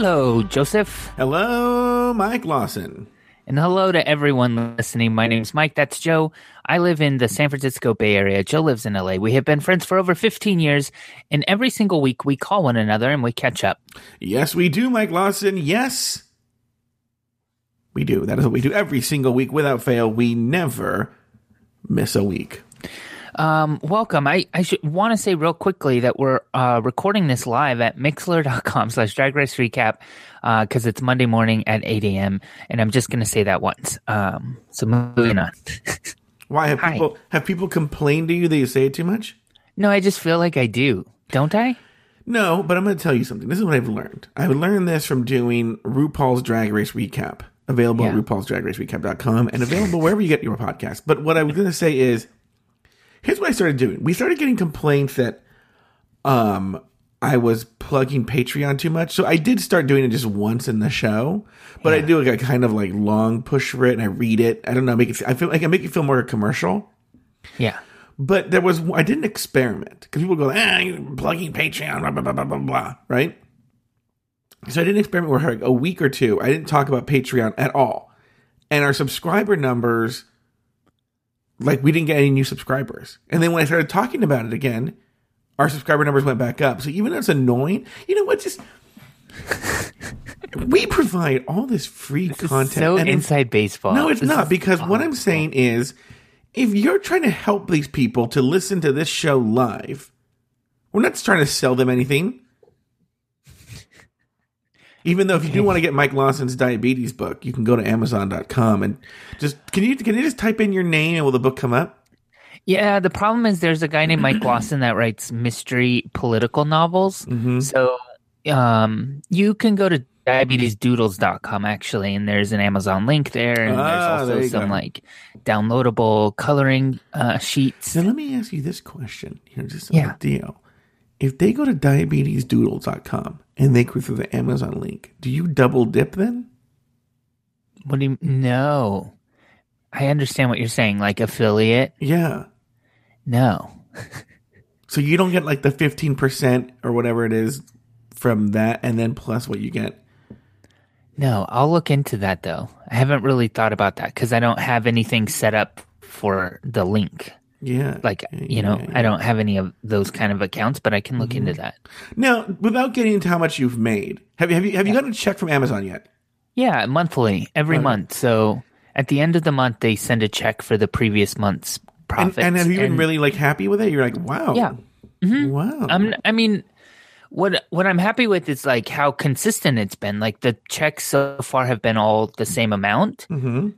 Hello, Joseph. Hello, Mike Lawson. And hello to everyone listening. My name's Mike. That's Joe. I live in the San Francisco Bay Area. Joe lives in LA. We have been friends for over 15 years, and every single week we call one another and we catch up. Yes, we do, Mike Lawson. Yes, we do. That is what we do every single week without fail. We never miss a week. Um, welcome. I, I should want to say real quickly that we're uh, recording this live at mixlr.com slash drag race recap because uh, it's Monday morning at 8 a.m. And I'm just going to say that once. Um, so moving on. Why have Hi. people have people complained to you that you say it too much? no, I just feel like I do. Don't I? No, but I'm going to tell you something. This is what I've learned. I've learned this from doing RuPaul's Drag Race Recap, available Yeah. at RuPaul's Drag Race Recap.com and available wherever you get your podcast. But what I was going to say is, here's what I started doing. We started getting complaints that um I was plugging Patreon too much. So I did start doing it just once in the show, but I do like a kind of like long push for it and I read it. I don't know, make it I feel like I make it feel more commercial. Yeah. But there was I didn't experiment because people go, ah, you're plugging Patreon, blah blah blah blah blah blah, right? So I didn't experiment where like a week or two. I didn't talk about Patreon at all, and our subscriber numbers, like we didn't get any new subscribers. And then when I started talking about it again, our subscriber numbers went back up. So even though it's annoying, you know what? Just we provide all this free content. So and inside baseball. no, it's This not because what I'm saying is if you're trying to help these people to listen to this show live, we're not trying to sell them anything. Even though if you do want to get Mike Lawson's diabetes book, you can go to amazon.com and just can you can you just type in your name and will the book come up? Yeah, the problem is there's a guy named Mike Lawson that writes mystery political novels. Mm-hmm. So um, you can go to diabetesdoodles.com actually, and there's an Amazon link there, and Ah, there's also you some go. like downloadable coloring uh, sheets. So let me ask you this question. Here's just a Yeah. deal. If they go to diabetesdoodles.com and they go through the Amazon link, do you double dip then? What do you No. I understand what you're saying, like affiliate. Yeah. No. So you don't get like the 15% or whatever it is from that and then plus what you get. No, I'll look into that though. I haven't really thought about that because I don't have anything set up for the link. Yeah. Like, you know, I don't have any of those kind of accounts, but I can look into that. Now, without getting into how much you've made, have you have you have you gotten a check from Amazon yet? Yeah, monthly, every month. So at the end of the month, they send a check for the previous month's And, profits. and have you been and- really like happy with it? You're like, wow. Yeah. Mm-hmm. Wow. I'm, I mean, what what I'm happy with is like how consistent it's been. Like the checks so far have been all the same amount, hmm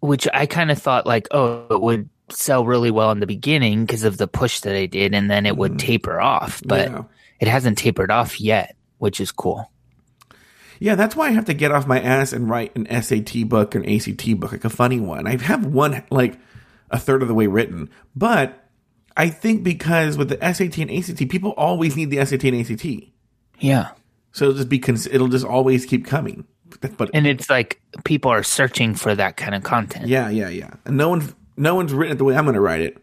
which I kind of thought like, oh, it would sell really well in the beginning because of the push that I did, and then it would mm. taper off. But Yeah. it hasn't tapered off yet, which is cool. Yeah, that's why I have to get off my ass and write an SAT book or an ACT book, like a funny one. I have one like a third of the way written, but I think because with the SAT and ACT, people always need the SAT and ACT. Yeah. So it'll just be cons- it'll just always keep coming. But And it's like people are searching for that kind of content. yeah, yeah, yeah. And no one's no one's written it the way I'm going to write it.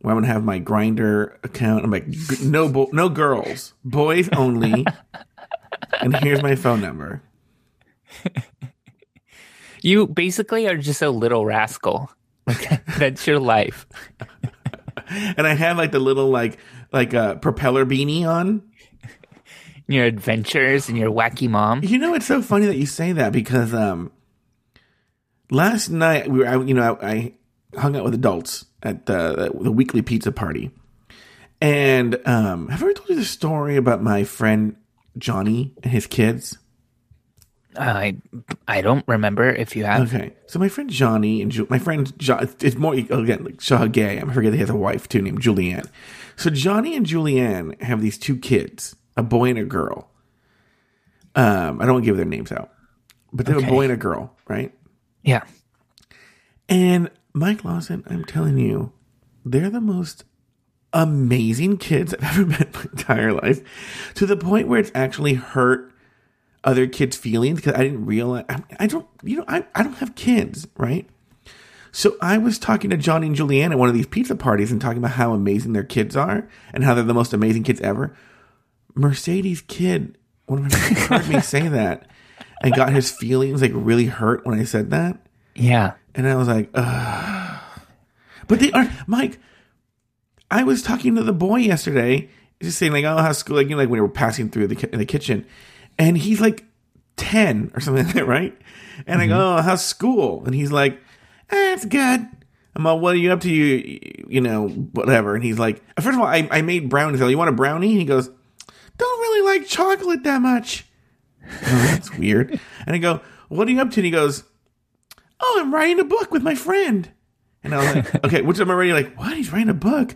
Where I'm going to have my Grindr account. I'm like, no, bo- no girls, boys only. and here's my phone number. You basically are just a little rascal. That's your life. And I have like the little like like uh, propeller beanie on. Your adventures and your wacky mom. You know, it's so funny that you say that because um, last night we were, I, you know, I, I hung out with adults at the the weekly pizza party, and um, have I ever told you the story about my friend Johnny and his kids? I I don't remember if you have. Okay, so my friend Johnny and Ju- my friend jo- it's more again like Shaw Gay. I forget he has a wife too named Julianne. So Johnny and Julianne have these two kids, a boy and a girl. Um, I don't give their names out, but they have a boy and a girl, right? Yeah. And Mike Lawson, I'm telling you, they're the most amazing kids I've ever met in my entire life. To the point where it's actually hurt other kids' feelings because I didn't realize I, I don't you know I, I don't have kids, right? So I was talking to Johnny and Julianne at one of these pizza parties and talking about how amazing their kids are and how they're the most amazing kids ever. Mercedes' kid one of my friends heard me say that and got his feelings like really hurt when I said that. Yeah. And I was like, Ugh. but they are Mike. I was talking to the boy yesterday, just saying like, oh, how's school? Like, you know, like when we were passing through the in the kitchen, and he's like ten or something like that, right? And I go, oh, how's school? And he's like, eh, it's good. I'm like, what are you up to? You, you know, whatever. And he's like, first of all, I, I made brownies. You want a brownie? And he goes, don't really like chocolate that much. That's weird. And I go, what are you up to? And he goes, oh, I'm writing a book with my friend. And I was like, okay, which I'm already like, what? He's writing a book.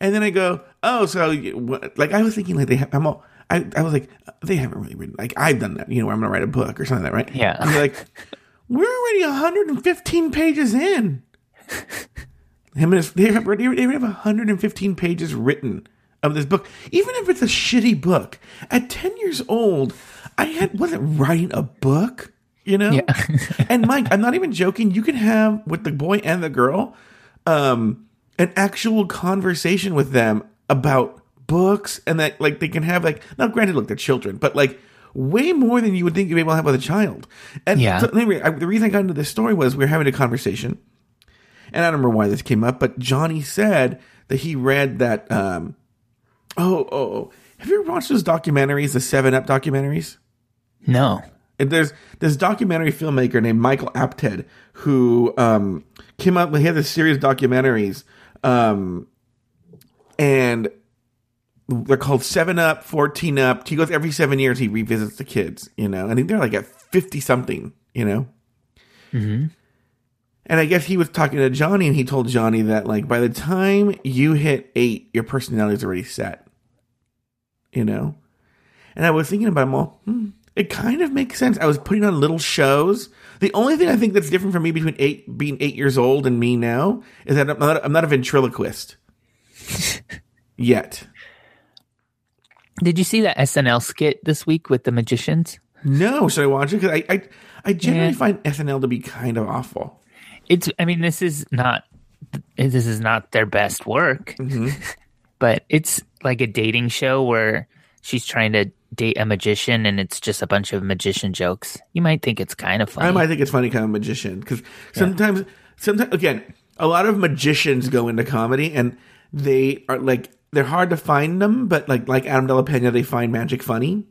And then I go, oh, so what- like I was thinking like they have, I'm all, I, I was like, they haven't really written, like I've done that, you know, where I'm going to write a book or something like that, right? Yeah. And they're like, we're already 115 pages in. Him and his, they have, they have 115 pages written of this book. Even if it's a shitty book, at 10 years old, I had wasn't writing a book, you know? Yeah. and Mike, I'm not even joking. You can have with the boy and the girl, um, an actual conversation with them about books and that like they can have like now granted look they're children but like way more than you would think you'd be able to have with a child and Yeah. so anyway I, the reason i got into this story was we were having a conversation and i don't remember why this came up but johnny said that he read that um oh oh, oh. have you ever watched those documentaries the seven up documentaries No. and there's this documentary filmmaker named Michael Apted who um, came up with he had this series of documentaries, um, and they're called Seven Up, Fourteen Up. He goes every seven years. He revisits the kids, you know, and I think they're like at fifty something, you know. hmm And I guess he was talking to Johnny, and he told Johnny that like by the time you hit eight, your personality is already set. You know, and I was thinking about them all. Hmm, it kind of makes sense. I was putting on little shows. The only thing I think that's different for me between eight being eight years old and me now is that I'm not, I'm not a ventriloquist yet. Did you see that SNL skit this week with the magicians? No, should I watch it? Because I, I I generally Yeah. find SNL to be kind of awful. It's. I mean, this is not. This is not their best work, but it's like a dating show where she's trying to date a magician, and it's just a bunch of magician jokes. You might think it's kind of funny. I might think it's funny kind of magician because sometimes, sometimes again, a lot of magicians go into comedy and they are like they're hard to find them, but like like Adam De La Pena, they find magic funny.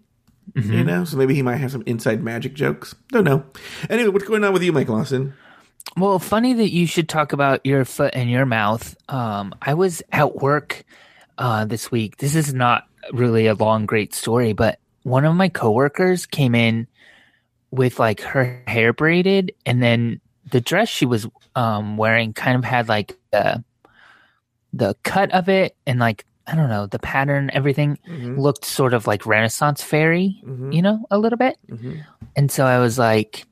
You know, so maybe he might have some inside magic jokes. Don't know. Anyway, what's going on with you, Mike Lawson? Well, funny that you should talk about your foot and your mouth. Um, I was at work uh, this week. This is not really a long, great story, but one of my coworkers came in with like her hair braided, and then the dress she was um, wearing kind of had like the the cut of it, and like I don't know the pattern, everything looked sort of like Renaissance fairy, you know, a little bit. And so I was like,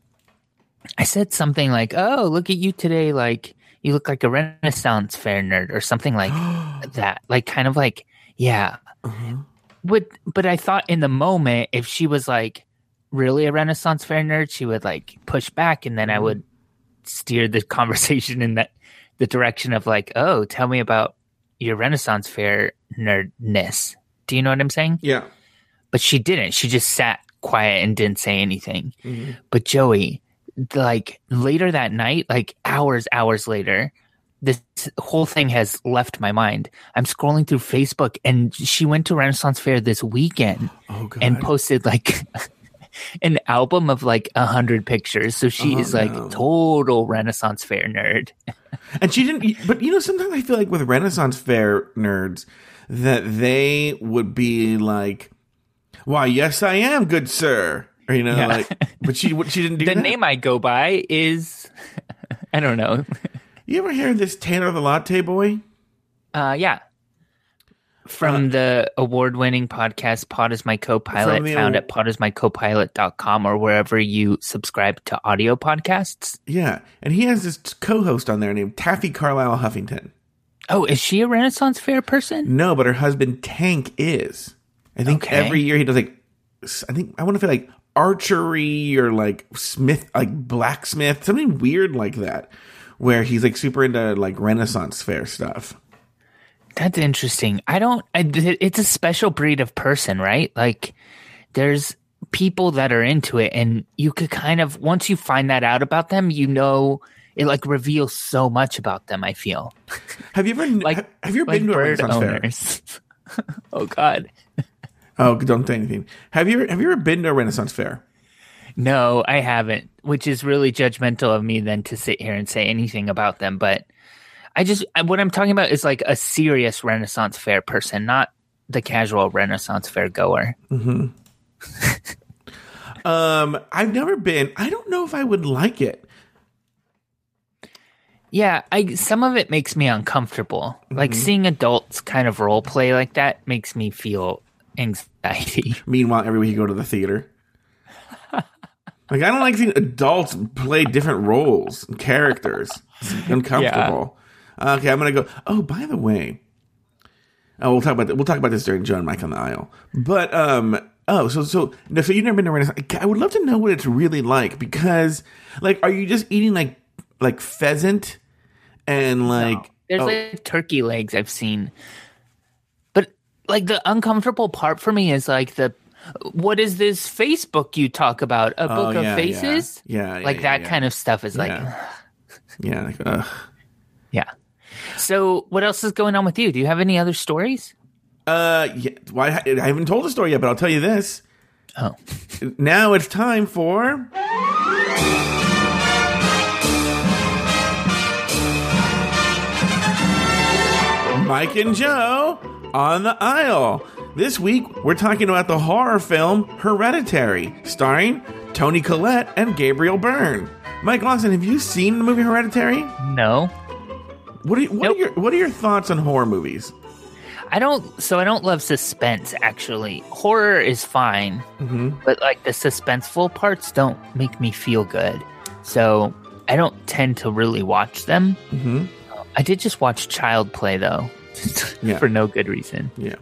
I said something like, "Oh, look at you today! Like you look like a Renaissance fair nerd or something like that. Like kind of like, yeah." Uh-huh. But but I thought in the moment, if she was like really a Renaissance fair nerd, she would like push back, and then I mm-hmm. would steer the conversation in that the direction of like, "Oh, tell me about your Renaissance fair nerdness." Do you know what I'm saying? Yeah. but she didn't. She just sat quiet and didn't say anything. Mm-hmm. But Joey, like later that night, like hours, hours later, this whole thing has left my mind. I'm scrolling through Facebook and she went to Renaissance Fair this weekend Oh and posted like an album of like a hundred pictures. So she Oh, is like no. total Renaissance Fair nerd. And she didn't. But you know, sometimes I feel like with Renaissance fair nerds, that they would be like, "Why, yes, I am, good sir." Or you know, Yeah. like, but she she didn't do The that. name I go by is I don't know. you ever hear this Tanner the Latte Boy? Uh, yeah. From the award winning podcast, Pod is My Co pilot, found at podismycopilot.com or wherever you subscribe to audio podcasts. Yeah, and he has this co-host on there named Taffy Carlisle Huffington. Oh, is she a Renaissance Fair person? No, but her husband Tank is. I think Okay. every year he does like, I think I want to say like archery or like smith, like blacksmith, something weird like that, where he's like super into like Renaissance fair stuff. That's interesting. I don't, I, it's a special breed of person, right? Like, there's people that are into it and you could kind of once you find that out about them you know it like reveals so much about them i feel Have you ever like have, you ever like been to a bird Renaissance fair? owners oh god Oh, don't say anything. Have you ever, have you ever been to a Renaissance fair? no i haven't which is really judgmental of me then to sit here and say anything about them but i just what i'm talking about is like a serious renaissance fair person not the casual renaissance fair goer Um, I've never been. I don't know if I would like it. Yeah, I some of it makes me uncomfortable. Like seeing adults kind of role play like that makes me feel anxiety. Meanwhile, every week you go to the theater. Like I don't like seeing adults play different roles and characters. It's uncomfortable. Okay, I'm gonna go. Oh, by the way, oh, we'll talk about that. We'll talk about this during Joe and Mike on the aisle. But um, oh, so so no, so you've never been to Renaissance? I would love to know what it's really like because, like, are you just eating like like pheasant and like There's oh, like turkey legs I've seen. Like the uncomfortable part for me is like the what is this Facebook you talk about? A book Oh, yeah, of faces? yeah. Yeah, like that kind of stuff is like Yeah. yeah, like, ugh. yeah. So what else is going on with you? Do you have any other stories? Uh, yeah, well, I, I haven't told the story yet, but I'll tell you this. Oh. Now it's time for. Mike and Joe on the aisle. This week, we're talking about the horror film Hereditary, starring Toni Collette and Gabriel Byrne. Mike Lawson, have you seen the movie Hereditary? No. What are, you, what, Nope. are your What are your thoughts on horror movies? I don't so I don't love suspense actually. Horror is fine, but like the suspenseful parts don't make me feel good. So I don't tend to really watch them. Mhm. I did just watch Child Play though, Yeah. for no good reason. Yeah,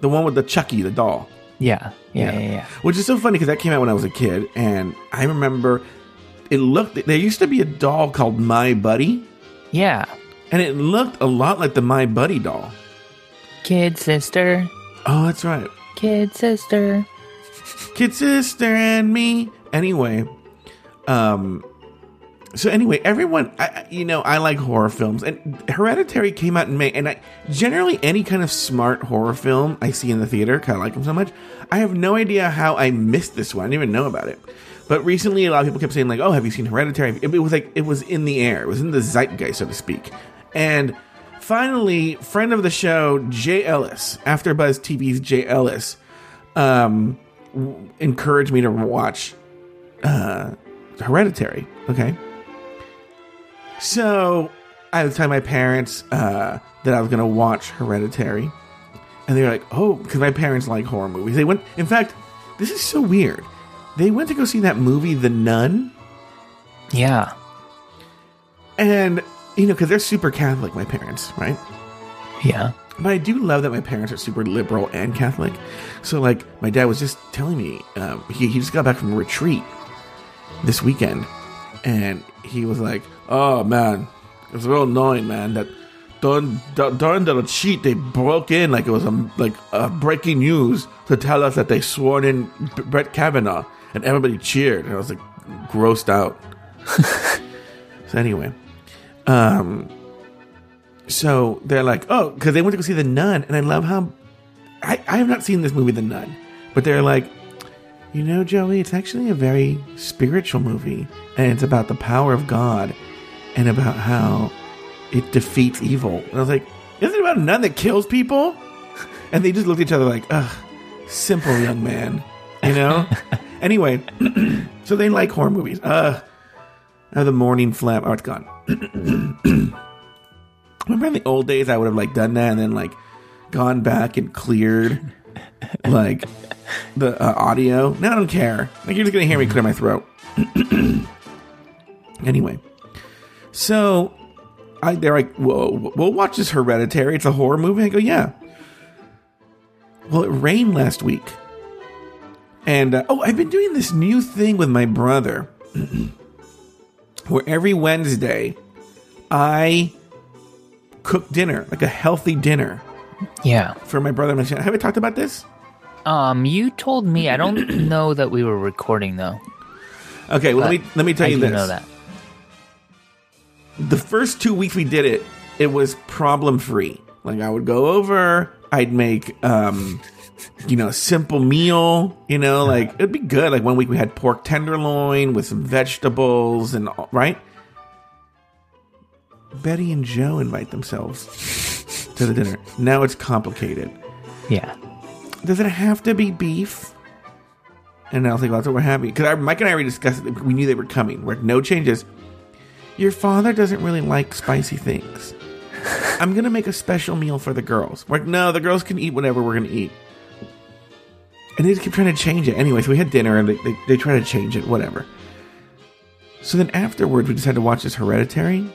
the one with the Chucky, the doll. Yeah, yeah, Yeah. yeah, yeah. Which is so funny because that came out when I was a kid, and I remember it looked. There used to be a doll called My Buddy, Yeah. and it looked a lot like the My Buddy doll. Kid sister, Oh, that's right, kid sister. kid sister and me. Anyway, um, so anyway, everyone, I, you know, I like horror films, and Hereditary came out in May, and I generally any kind of smart horror film I see in the theater, kind of like them so much. I have no idea how I missed this one. I didn't even know about it. But recently, a lot of people kept saying like, "Oh, have you seen Hereditary?" It, it was like it was in the air, it was in the zeitgeist, so to speak. And finally, friend of the show, Jay Ellis, AfterBuzz TV's Jay Ellis, um, w- encouraged me to watch uh, Hereditary. Okay. So I was telling my parents uh, that I was going to watch Hereditary, and they were like, "Oh," because my parents like horror movies. They went. In fact, this is so weird. They went to go see that movie, The Nun, Yeah. and you know, because they're super Catholic, my parents, right? Yeah. But I do love that my parents are super liberal and Catholic. So, like, my dad was just telling me, um, he, he just got back from a retreat this weekend. And he was like, oh, man, it was real annoying, man, that during, during the retreat, they broke in like it was a, like a breaking news to tell us that they sworn in Brett Kavanaugh. And everybody cheered. And I was like, grossed out. so, anyway. Um, so they're like, oh, because they went to go see The Nun, and I love how I, I have not seen this movie, The Nun, but they're like, you know, Joey, it's actually a very spiritual movie, and it's about the power of God and about how it defeats evil. And I was like, isn't it about a nun that kills people? And they just looked at each other like, ugh, simple young man, you know? anyway, so they like horror movies. Uh, uh, the morning flap. Oh, it's gone. Remember in the old days, I would have like done that and then like gone back and cleared like the uh, audio. Now I don't care. Like you're just gonna hear me clear my throat. anyway, so I they're like, "Whoa, we'll watch this Hereditary. It's a horror movie." I go, "Yeah." Well, it rained last week, and uh, oh, I've been doing this new thing with my brother, where every Wednesday I cook dinner, like a healthy dinner Yeah. for my brother and my sister. Have I talked about this? Um, you told me. I don't know that we were recording though. Okay, well, let me let me tell I you this. know that. The first two weeks we did it, it was problem free. Like I would go over, I'd make um you know, a simple meal, you know, like it'd be good. Like one week we had pork tenderloin with some vegetables and all- right? Betty and Joe invite themselves to the dinner. Now it's complicated. Yeah. Does it have to be beef? And I was like, well, that's what we're happy. Because Mike and I already discussed it. We knew they were coming. We're like, no changes. Your father doesn't really like spicy things. I'm going to make a special meal for the girls. We're like, no, the girls can eat whatever we're going to eat. And they just keep trying to change it. Anyway, so we had dinner and they, they, they try to change it, whatever. So then afterwards, we decided to watch this Hereditary.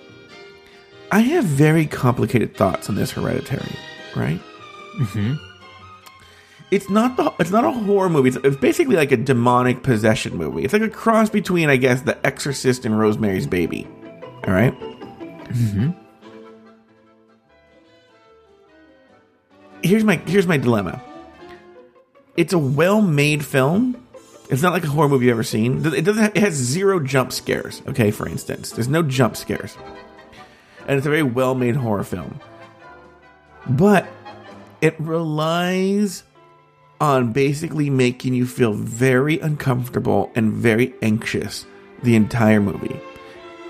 I have very complicated thoughts on this Hereditary, right? Mm-hmm. it's not the it's not a horror movie. It's, it's basically like a demonic possession movie. It's like a cross between, I guess, The Exorcist and Rosemary's Baby. All right? Mm-hmm. Here's my here's my dilemma. It's a well-made film. It's not like a horror movie you've ever seen. It doesn't. Have, it has zero jump scares. Okay, for instance, there's no jump scares, and it's a very well-made horror film. But it relies on basically making you feel very uncomfortable and very anxious the entire movie.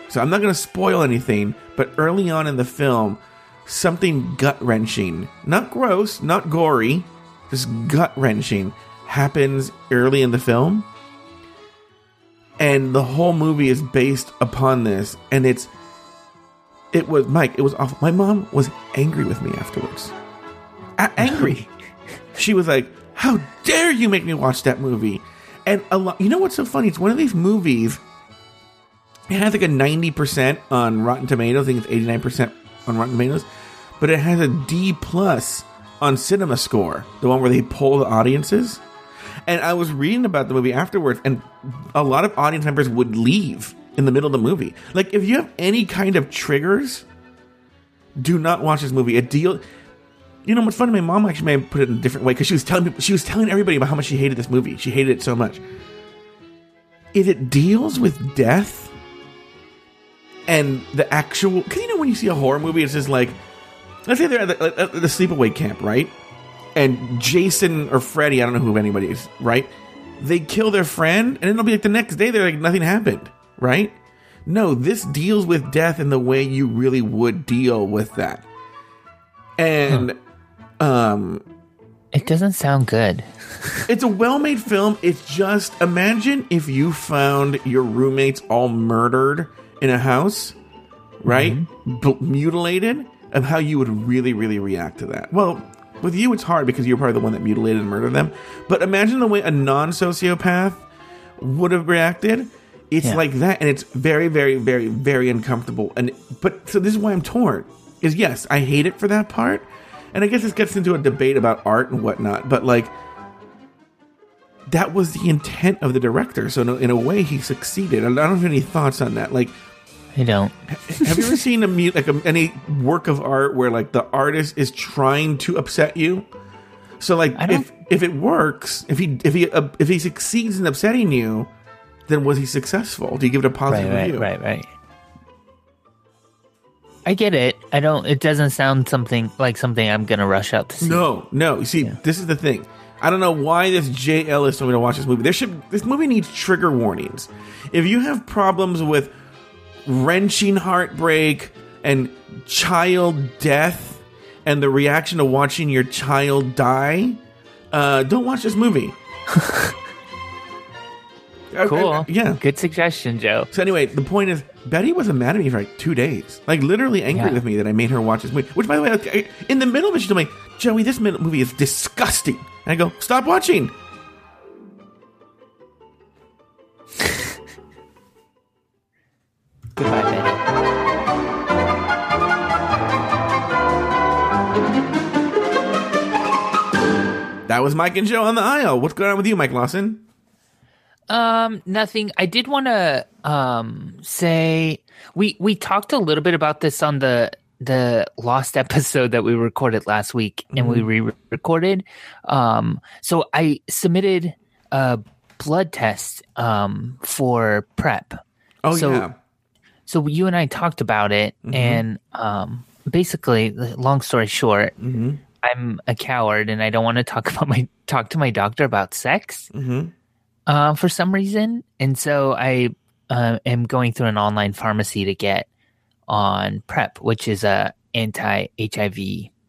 So I'm not going to spoil anything, but early on in the film, something gut wrenching, not gross, not gory, just gut wrenching happens early in the film. And the whole movie is based upon this. And it's, it was, Mike, it was awful. My mom was angry with me afterwards. A- angry. she was like, How dare you make me watch that movie? And a lot, you know what's so funny? It's one of these movies. It has like a 90% on Rotten Tomatoes. I think it's 89% on Rotten Tomatoes. But it has a D plus on CinemaScore, the one where they poll the audiences. And I was reading about the movie afterwards, and a lot of audience members would leave in the middle of the movie. Like, if you have any kind of triggers, do not watch this movie. It deal. You know what's funny? My mom actually may have put it in a different way because she was telling people, she was telling everybody about how much she hated this movie. She hated it so much. If it deals with death and the actual, because you know when you see a horror movie, it's just like, let's say they're at the, at the sleepaway camp, right? And Jason or Freddy, I don't know who anybody is, right? They kill their friend, and it'll be like the next day they're like nothing happened, right? No, this deals with death in the way you really would deal with that. And um It doesn't sound good. it's a well-made film. It's just imagine if you found your roommates all murdered in a house, right? Mm-hmm. B- mutilated, and how you would really, really react to that. Well, with you, it's hard because you're probably the one that mutilated and murdered them. But imagine the way a non-sociopath would have reacted. It's Yeah. like that, and it's very, very, very, very uncomfortable. And but so this is why I'm torn. Is yes, I hate it for that part, and I guess this gets into a debate about art and whatnot. But like, that was the intent of the director. So in a, in a way, he succeeded. And I don't have any thoughts on that. Like, I don't. have you ever seen a like a, any work of art where like the artist is trying to upset you? So like, if if it works, if he if he uh, if he succeeds in upsetting you, then was he successful? Do you give it a positive right, review? right, right. I get it. I don't. It doesn't sound something like something I'm gonna rush out to see. No, no. You see, this is the thing. I don't know why this J. Ellis told me to watch this movie. There should this movie needs trigger warnings. If you have problems with wrenching heartbreak and child death and the reaction to watching your child die, uh, don't watch this movie. Cool. yeah. Good suggestion, Joe. So anyway, the point is, Betty wasn't mad at me for like two days, like literally angry Yeah. with me that I made her watch this movie. Which, by the way, in the middle of it, she told me, "Joey, this movie is disgusting." And I go, "Stop watching." Goodbye, Betty. That was Mike and Joe on the aisle. What's going on with you, Mike Lawson? Um, nothing. I did want to um say we we talked a little bit about this on the the lost episode that we recorded last week and we Mm-hmm. re-recorded. Um, so I submitted a blood test um, for prep. Oh So- yeah. So you and I talked about it, Mm-hmm. and um, basically, long story short, Mm-hmm. I'm a coward and I don't want to talk about my talk to my doctor about sex Mm-hmm. uh, for some reason, and so I uh, am going through an online pharmacy to get on PrEP, which is a anti HIV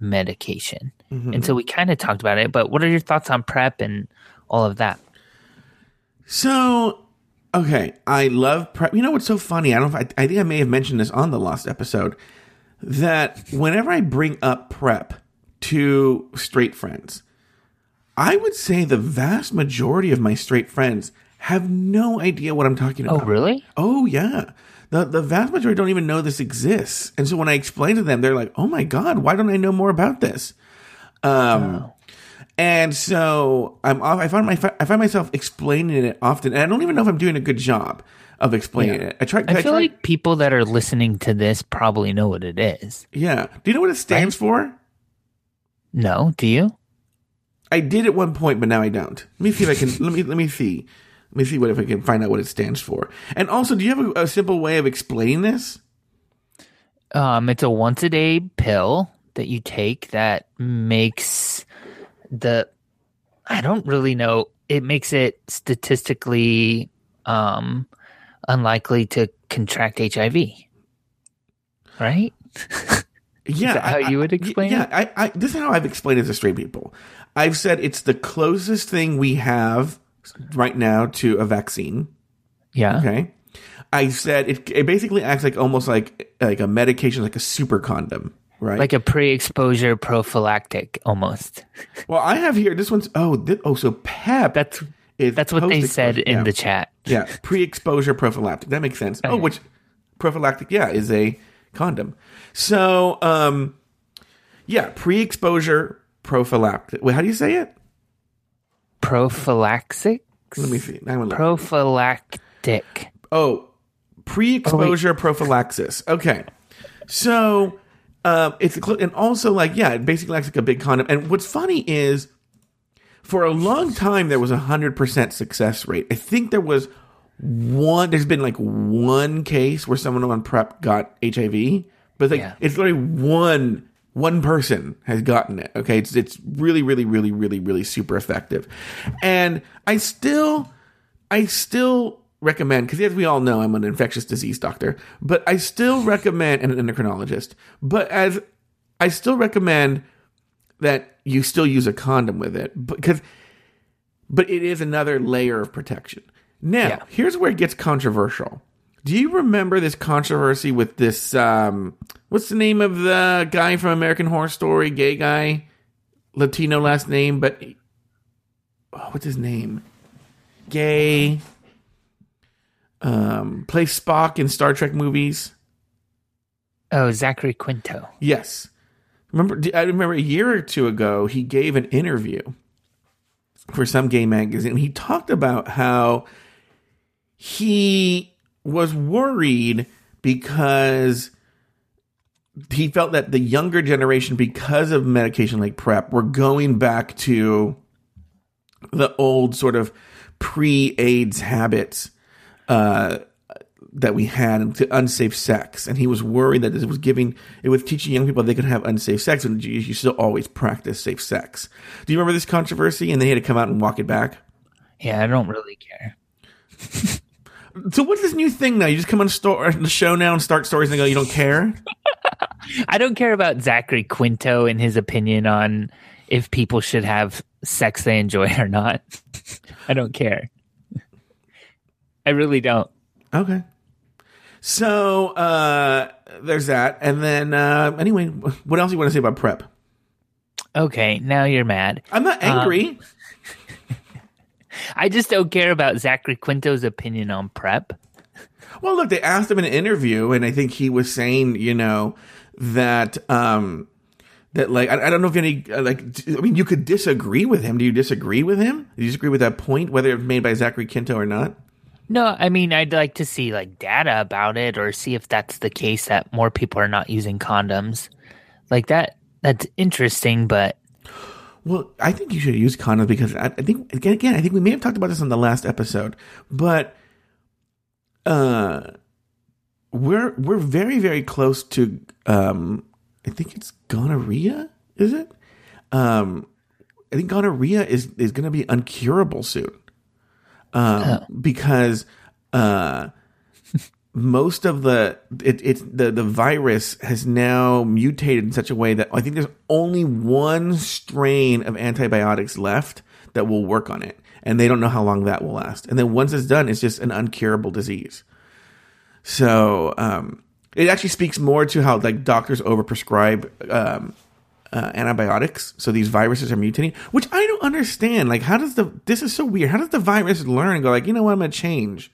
medication. Mm-hmm. And so we kind of talked about it, but what are your thoughts on PrEP and all of that? So, okay, I love prep. You know what's so funny? I don't. I, I think I may have mentioned this on the last episode that whenever I bring up prep to straight friends, I would say the vast majority of my straight friends have no idea what I'm talking about. Oh, about. really? Oh yeah. The the vast majority don't even know this exists. And so when I explain to them, they're like, "Oh my god, why don't I know more about this?" Um and so I'm off, I find my I find myself explaining it often, and I don't even know if I'm doing a good job of explaining it. I try. I feel try- like people that are listening to this probably know what it is. yeah. Do you know what it stands for? No, do you? I did at one point, but now I don't. Let me see if I can. let me let me see. Let me see what if I can find out what it stands for. And also, do you have a, a simple way of explaining this? Um, it's a once a day pill that you take that makes the I don't really know. It makes it statistically um unlikely to contract HIV. Right? Yeah, how I- you would explain Yeah, it? I, I, this is how I've explained it to straight people. I've said it's the closest thing we have right now to a vaccine. Yeah. Okay. I said it, it basically acts like almost like like a medication, like a super condom, right? Like a pre exposure prophylactic almost. well, I have here. This one's oh thi- oh so PEP. That's is that's what they said in yeah. the chat. yeah pre-exposure prophylactic. That makes sense. Oh, which prophylactic? Yeah, is a condom. So um, yeah, pre-exposure prophylactic. Wait, how do you say it? Prophylaxis? Let me see. I'm gonna look. Prophylactic. Oh, pre-exposure prophylaxis. Okay, so um, it's and also like yeah, it basically acts like a big condom. And what's funny is, for a long time there was a hundred percent success rate. I think there was one. There's been like one case where someone on prep got HIV, but like Yeah. it's literally one. One person has gotten it. Okay, it's it's really, really, really, really, really super effective, and I still I still recommend because as we all know, I'm an infectious disease doctor, but I still recommend and an endocrinologist. But as I still recommend that you still use a condom with it because, but it is another layer of protection. Now, Yeah. here's where it gets controversial. Do you remember this controversy with this? Um, what's the name of the guy from American Horror Story? Gay guy, Latino last name, but oh, what's his name? Gay. Um, plays Spock in Star Trek movies. Oh, Zachary Quinto. Yes. Remember, I remember a year or two ago, he gave an interview for some gay magazine. He talked about how he was worried because he felt that the younger generation, because of medication like PrEP, were going back to the old sort of pre AIDS habits uh, that we had to unsafe sex. And he was worried that it was giving, it was teaching young people they could have unsafe sex and you, you still always practice safe sex. Do you remember this controversy? And they had to come out and walk it back. Yeah, I don't really care. So what's this new thing now? You just come on sto- the show now and start stories and go, you don't care? I don't care about Zachary Quinto and his opinion on if people should have sex they enjoy or not. I don't care. I really don't. Okay. So uh, there's that. And then uh, anyway, what else do you want to say about prep? Okay, now you're mad. I'm not angry. I just don't care about Zachary Quinto's opinion on prep. Well, look, they asked him in an interview, and I think he was saying, you know, that um that like I, I don't know if any uh, like I mean, you could disagree with him. Do you disagree with him? Do you disagree with that point, whether it's made by Zachary Quinto or not? No, I mean I'd like to see like data about it or see if that's the case that more people are not using condoms. Like that that's interesting, but Well, I think you should use condoms because I, I think again, again, I think we may have talked about this on the last episode, but uh, we're we're very very close to um, I think it's gonorrhea. Is it? Um, I think gonorrhea is is going to be uncurable soon, um, because uh, most of the it, it's the the virus has now mutated in such a way that I think there's only one strain of antibiotics left that will work on it, and they don't know how long that will last. And then once it's done, it's just an uncurable disease. So um, it actually speaks more to how like doctors overprescribe um, uh, antibiotics, so these viruses are mutating, which I don't understand. Like, how does the this is so weird? How does the virus learn and go like, you know what, I'm gonna change?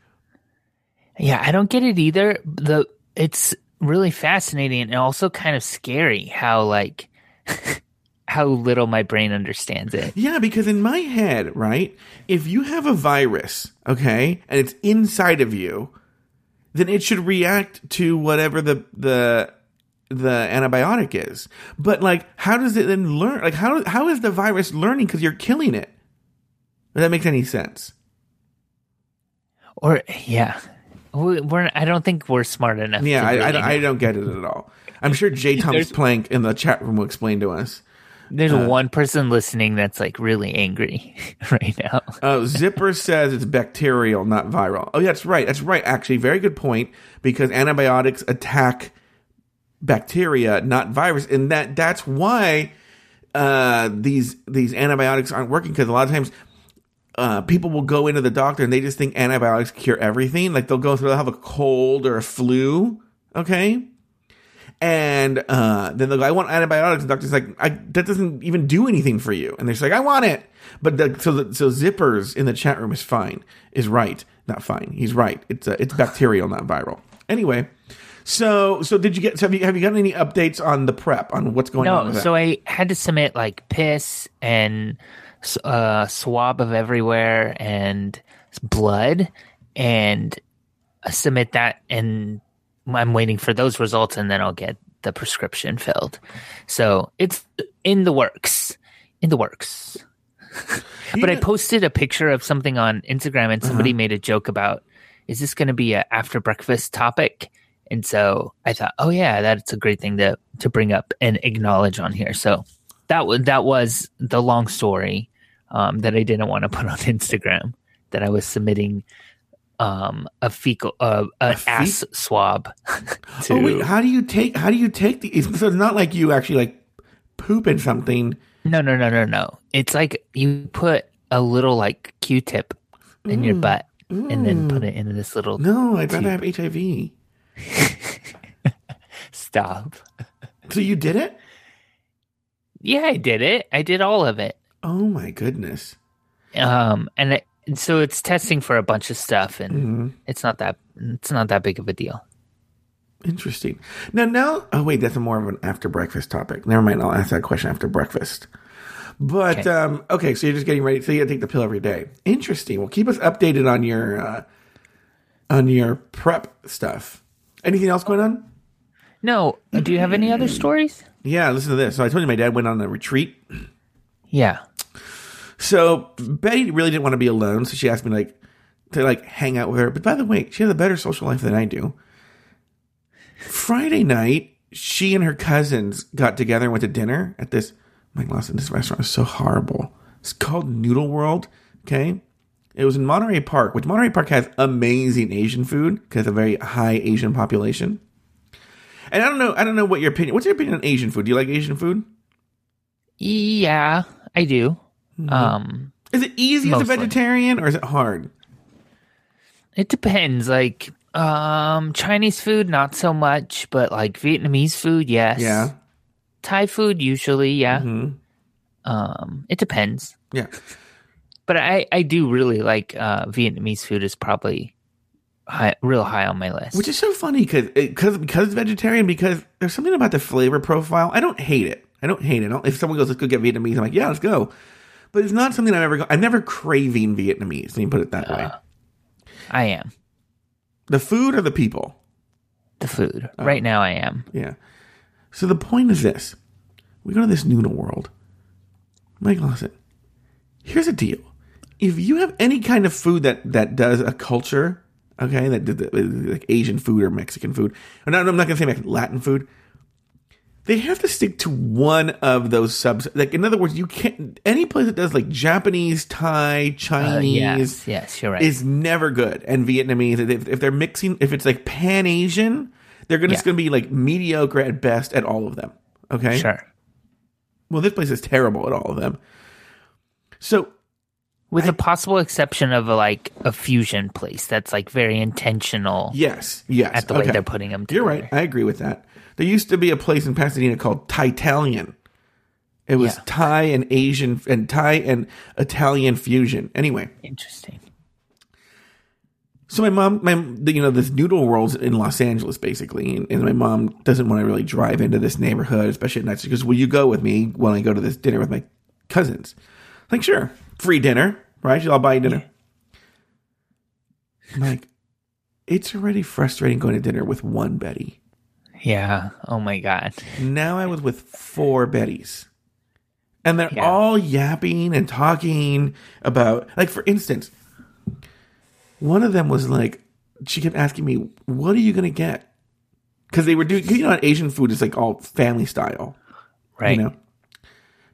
yeah, I don't get it either. The it's really fascinating and also kind of scary how like how little my brain understands it. Yeah, because in my head, right, if you have a virus, okay, and it's inside of you, then it should react to whatever the the the antibiotic is. But like, how does it then learn? Like, how how is the virus learning because you're killing it? If that makes any sense? Or yeah, we, we're I don't think we're smart enough. Yeah, I, really I. I don't get it at all. I'm sure J. Thomas Plank in the chat room will explain to us. There's uh, one person listening that's like really angry right now. Oh, Zipper says it's bacterial, not viral. Oh, yeah, that's right. That's right. Actually, very good point because antibiotics attack bacteria, not virus, and that that's why uh, these these antibiotics aren't working because a lot of times. Uh, people will go into the doctor and they just think antibiotics cure everything. Like they'll go through, they'll have a cold or a flu, okay, and uh, then they'll go, "I want antibiotics." The doctor's like, I, "That doesn't even do anything for you." And they're like, "I want it." But the, so the, so zippers in the chat room is fine, is right, not fine. He's right. It's uh, it's bacterial, not viral. Anyway, so so did you get? So have you have you gotten any updates on the prep on what's going on? No, so? I had to submit like piss and uh, swab of everywhere and blood and submit that, and I'm waiting for those results, and then I'll get the prescription filled. So it's in the works, in the works. but I posted a picture of something on Instagram, and somebody Uh-huh. made a joke about, "Is this going to be a after breakfast topic?" And so I thought, oh yeah, that's a great thing to to bring up and acknowledge on here. So that was that was the long story um, that I didn't want to put on Instagram. That I was submitting um, a fecal uh, an fe- ass swab. to, oh wait, how do you take? How do you take the? So it's not like you actually like poop in something. no, no, no, no, no. It's like you put a little like Q-tip in your butt and then put it into this little No, I'd rather have HIV. stop. So you did it? Yeah, I did it. I did all of it. Oh my goodness. um and, it, and so it's testing for a bunch of stuff and Mm-hmm. it's not that it's not that big of a deal Interesting. Now, now, oh wait, that's more of an after breakfast topic. Never mind. I'll ask that question after breakfast. But Okay. um, okay, so you're just getting ready. So you take the pill every day. Interesting. Well, keep us updated on your uh, on your prep stuff. Anything else going on? no do you have any other stories Yeah, listen to this. So I told you my dad went on a retreat. yeah So Betty really didn't want to be alone, so she asked me like to like hang out with her. But by the way, she has a better social life than I do. Friday night, she and her cousins got together and went to dinner at this. Mike Lawson, this restaurant is so horrible. It's called Noodle World. Okay, it was in Monterey Park, which Monterey Park has amazing Asian food because a very high Asian population. And I don't know, I don't know what your opinion. What's your opinion on Asian food? Do you like Asian food? yeah i do Mm-hmm. um Is it easy as a vegetarian or is it hard? it depends like um chinese food not so much but like vietnamese food yes Yeah. thai food usually yeah hmm um it depends Yeah. But i i do really like uh vietnamese food is probably high real high on my list Which is so funny because because because it's vegetarian because there's something about the flavor profile. I don't hate it. I don't hate it. Don't- if someone goes, let's go get Vietnamese, I'm like, yeah, let's go. But it's not something I've ever. Go, I'm never craving Vietnamese. Let me put it that way. I am. The food or the people? The food. Oh. Right now, I am. Yeah. So the point is this: we go to this noodle world. Mike Lawson, here's a deal: if you have any kind of food that that does a culture, okay, that like Asian food or Mexican food, or no, no, I'm not gonna say Mexican, Latin food. They have to stick to one of those subs. Like in other words, you can't any place that does like Japanese, Thai, Uh, Chinese yes, yes, you're right. is never good. And Vietnamese, if, if they're mixing, if it's like Pan Asian, they're gonna, Yeah. going to be like mediocre at best at all of them. Okay. sure. Well, this place is terrible at all of them. So With the possible exception of a, like a fusion place that's like very intentional yes, yes, at the way they're putting them You're right. I agree with that. There used to be a place in Pasadena called Thai-Talian. It was Yeah. Thai and Asian and Thai and Italian fusion. Anyway, Interesting. So my mom, my you know, this noodle world's in Los Angeles basically, and, and my mom doesn't want to really drive into this neighborhood, especially at night. She goes, "Will you go with me when I go to this dinner with my cousins?" like, sure, free dinner, right? I'll buy you dinner. I'm like, it's already frustrating going to dinner with one Betty. Yeah. Oh my god. Now I was with four Bettys. And they're Yeah. all yapping and talking about, like, for instance, one of them was like, she kept asking me, what are you going to get? Because they were doing, you know, Asian food is like all family style, Right. you know?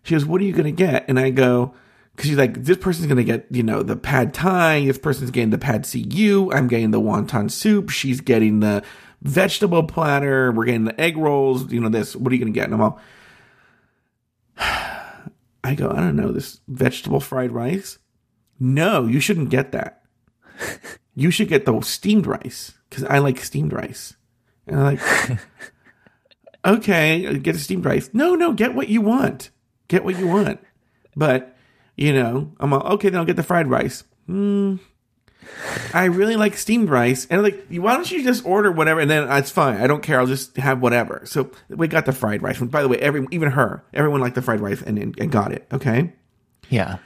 She goes, what are you going to get? And I go, because she's like, this person's going to get, you know, the pad thai. This person's getting the pad cu. I'm getting the wonton soup. She's getting the vegetable platter. We're getting the egg rolls. You know, this. What are you going to get? And I'm all, I go, I don't know, this vegetable fried rice. No, you shouldn't get that. You should get the steamed rice because I like steamed rice. And I'm like, okay, get a steamed rice. No, no, get what you want. Get what you want. But, you know, I'm all, okay, then I'll get the fried rice. Hmm. I really like steamed rice. And I'm like, why don't you just order whatever? And then uh, it's fine. I don't care. I'll just have whatever. So we got the fried rice. And By the way, every, even her, everyone liked the fried rice and, and, and got it. Okay. Yeah.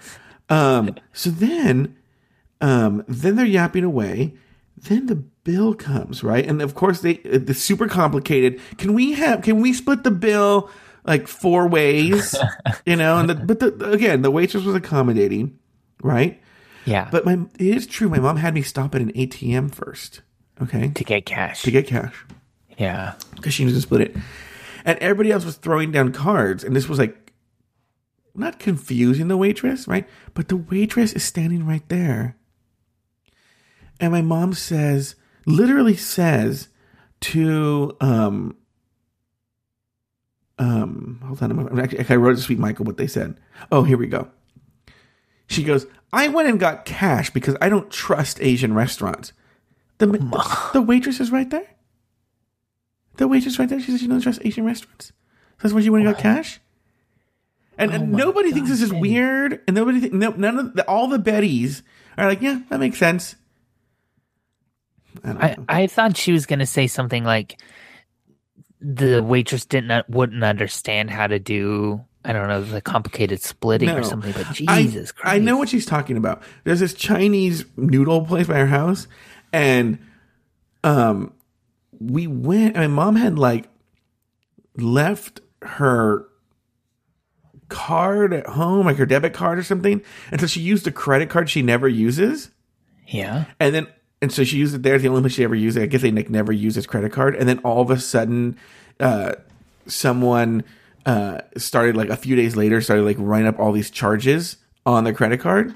Um, so then, um, then they're yapping away. Then the bill comes, right? And of course, they it's super complicated. Can we have? Can we split the bill like four ways? you know, and the, but the, again, the waitress was accommodating, right? Yeah. But my it is true. My mom had me stop at an ATM first, okay, to get cash. to get cash yeah. because she needs to split it. And everybody else was throwing down cards, and this was like not confusing the waitress, right? But the waitress is standing right there. And my mom says, literally says to um um hold on, I'm actually I wrote to Sweet Michael what they said. Oh, here we go. She goes, I went and got cash because I don't trust Asian restaurants. The, the, the waitress is right there. The waitress right there. She says she doesn't trust Asian restaurants. That's why she went and got cash. And, and my nobody thinks this is Betty. weird. And nobody, think, no, none of the, all the Bettys are like, yeah, that makes sense. I I. I thought she was going to say something like the waitress didn't wouldn't understand how to do I don't know the complicated splitting No. or something. But I- Jesus Christ, I know what she's talking about. There's this Chinese noodle place by our house, and um, we went. My mom had like left her card at home, like her debit card or something, and so she used a credit card she never uses, Yeah, and then and so she used it there. The only place she ever used it. I guess they like never use his credit card, and then all of a sudden, uh, someone uh started like a few days later started like running up all these charges on their credit card.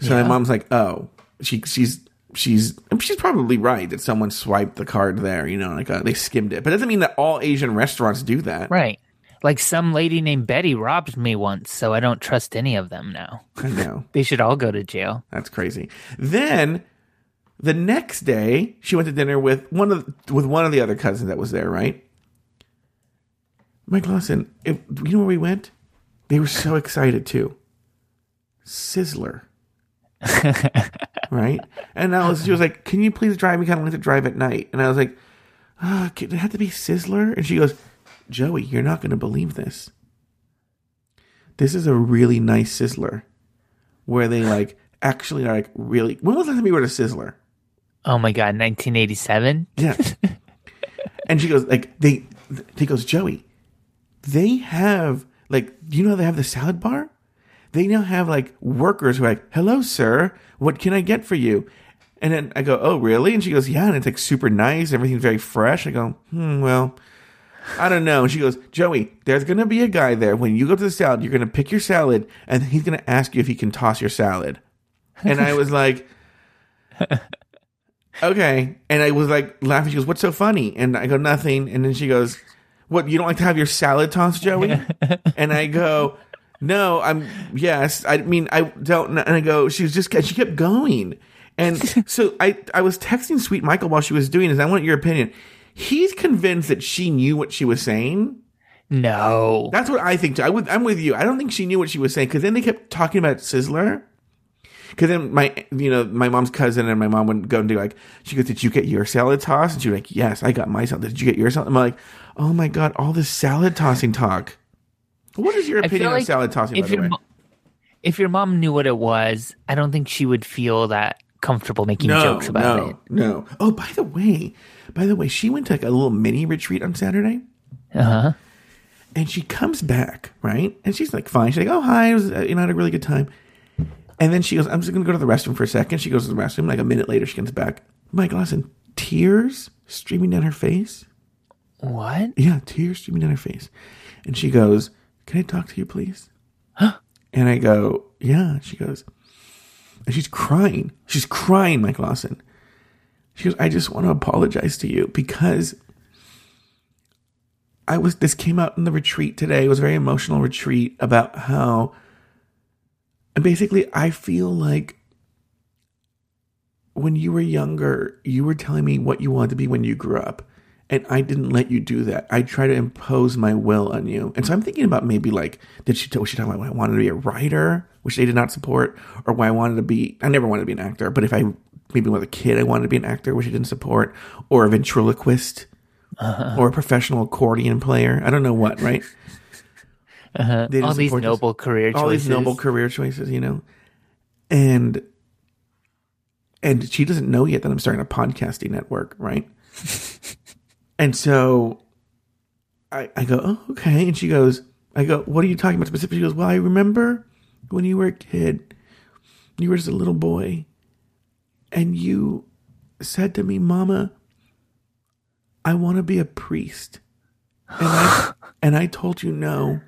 So Yeah. my mom's like, oh, she she's she's she's probably right that someone swiped the card there. You know, like uh, they skimmed it, but it doesn't mean that all Asian restaurants do that. right. Like some lady named Betty robbed me once, so I don't trust any of them now. I know. They should all go to jail. That's crazy. Then the next day, she went to dinner with one of with one of the other cousins that was there. Right, Mike Lawson. If, you know where we went? They were so excited too. Sizzler. right, and I was. She was like, "Can you please drive me? Kind of like to drive at night." And I was like, oh, "It had to be Sizzler." And she goes, "Joey, you're not going to believe this. This is a really nice Sizzler." where they like actually like really. When was the last time you were at a Sizzler? Oh my god, 1987. Yeah. and she goes, like, they, he goes, Joey, they have, like, you know, how they have the salad bar? They now have, like, workers who are like, hello, sir, what can I get for you? And then I go, oh, really? And she goes, yeah. And it's like super nice. Everything's very fresh. I go, hmm, well, I don't know. And she goes, Joey, there's going to be a guy there. When you go to the salad, you're going to pick your salad and he's going to ask you if he can toss your salad. And I was like, okay. And I was like laughing. She goes, what's so funny? And I go, nothing. And then she goes, what, you don't like to have your salad tossed, Joey? and I go, no, I'm, yes. I mean, I don't. And I go, she was just, she kept going. And so I, I was texting Sweet Michael while she was doing this. I want your opinion. He's convinced that she knew what she was saying. No. That's what I think. Too. I would, I'm with you. I don't think she knew what she was saying because then they kept talking about Sizzler. Because then my, you know, my mom's cousin and my mom would go and do like, she goes, "Did you get your salad toss?" And she was like, "Yes, I got my salad. Did you get your salad?" I'm like, "Oh my god, all this salad tossing talk." What is your opinion on salad tossing? By If the way, mo- if your mom knew what it was, I don't think she would feel that comfortable making no, jokes about no, it. no. Oh, by the way, by the way, she went to like a little mini retreat on Saturday. Uh huh. and she comes back, right? And she's like, fine. She's like, oh, hi. It was, uh, you know, I had a really good time. And then she goes, I'm just going to go to the restroom for a second. She goes to the restroom. Like a minute later, she comes back. Mike Lawson, tears streaming down her face. What? Yeah, tears streaming down her face. And she goes, can I talk to you, please? And I go, yeah. She goes, and she's crying. She's crying, Mike Lawson. She goes, I just want to apologize to you because I was, this came out in the retreat today. It was a very emotional retreat about how, and basically, I feel like when you were younger, you were telling me what you wanted to be when you grew up. And I didn't let you do that. I try to impose my will on you. And so I'm thinking about maybe like, did she, was she talking about when I wanted to be a writer, which they did not support, or why I wanted to be, I never wanted to be an actor, but if I, maybe when I was a kid, I wanted to be an actor, which they didn't support, or a ventriloquist, uh-huh. or a professional accordion player. I don't know what, right? Uh-huh. They All these noble career choices. all these noble career choices, you know, and and she doesn't know yet that I'm starting a podcasting network, right? and so I I go, oh, okay, and she goes, I go, what are you talking about specifically? She goes, well, I remember when you were a kid, you were just a little boy, and you said to me, Mama, I want to be a priest, and I and I told you no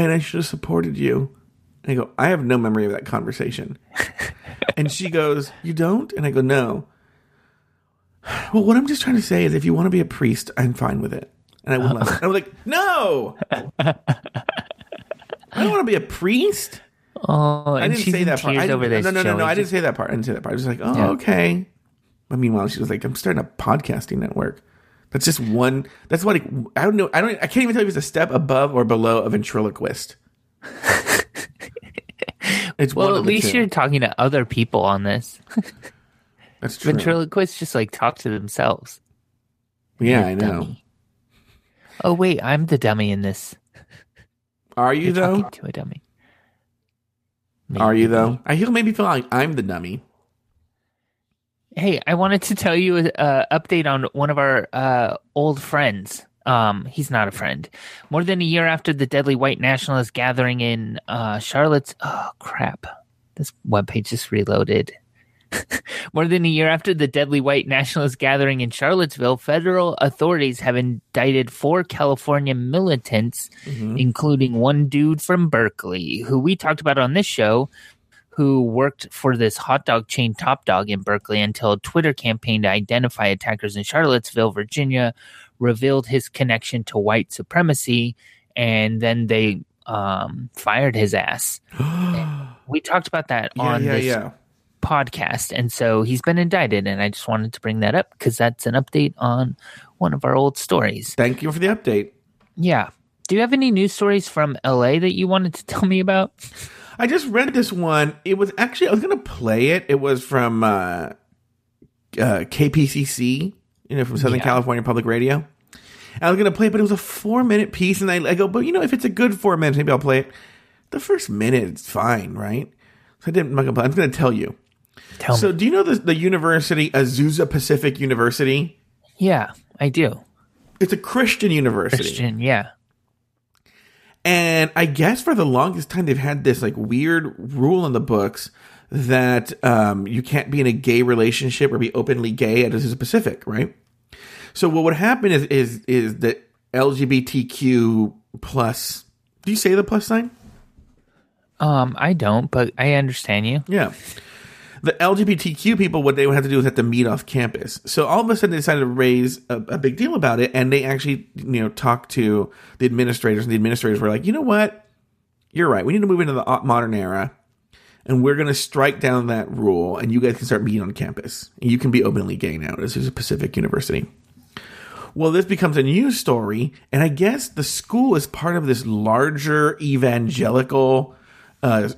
and I should have supported you. And I go, I have no memory of that conversation. and she goes, You don't? And I go, No. Well, what I'm just trying to say is if you want to be a priest, I'm fine with it. And I let her. And I was like, No. I don't want to be a priest. Oh, I didn't say that part. I over this. no, no, no, no. I didn't say that part. I didn't say that part. I was just like, oh, okay. But meanwhile, she was like, I'm starting a podcasting network. That's just one. That's what I don't know. I don't. I can't even tell you if it's a step above or below a ventriloquist. it's Well, at least two. you're talking to other people on this. That's true. Ventriloquists just like talk to themselves. yeah, I know. Dummy. Oh wait, I'm the dummy in this. Are you You're though? to a dummy. Are you though? I feel maybe feel like I'm the dummy. Hey, I wanted to tell you an uh, update on one of our uh, old friends. Um, he's not a friend. More than a year after the deadly white nationalist gathering in uh, Charlotte's. Oh crap! This webpage just reloaded. More than a year after the deadly white nationalist gathering in Charlottesville, federal authorities have indicted four California militants, including one dude from Berkeley, who we talked about on this show, who worked for this hot dog chain Top Dog in Berkeley until a Twitter campaign to identify attackers in Charlottesville, Virginia, revealed his connection to white supremacy, and then they um, fired his ass. we talked about that Yeah, on yeah, this yeah. podcast, and so he's been indicted, and I just wanted to bring that up because that's an update on one of our old stories. Thank you for the update. Yeah. Do you have any news stories from LA that you wanted to tell me about? I just read this one. It was actually I was gonna play it. It was from uh, uh, KPCC, you know, from Southern Yeah. California Public Radio. I was gonna play it, but it was a four minute piece, and I, I go, but you know, if it's a good four minutes, maybe I'll play it. The first minute, it's fine, right? So I didn't. I'm gonna play- I'm gonna tell you. Tell So, me. do you know the, the university, Azusa Pacific University? Yeah, I do. It's a Christian university. Christian, yeah. And I guess for the longest time, they've had this like weird rule in the books that um, you can't be in a gay relationship or be openly gay at Azusa Pacific, right? So what would happen is is is that LGBTQ plus. Do you say the plus sign? Um, I don't, but I understand you. Yeah. The LGBTQ people, what they would have to do is have to meet off campus. So all of a sudden, they decided to raise a, a big deal about it, and they actually, you know, talked to the administrators, and the administrators were like, you know what, you're right. We need to move into the modern era, and we're going to strike down that rule, and you guys can start meeting on campus. You can be openly gay now. This is a Pacific University. Well, this becomes a news story, and I guess the school is part of this larger evangelical uh,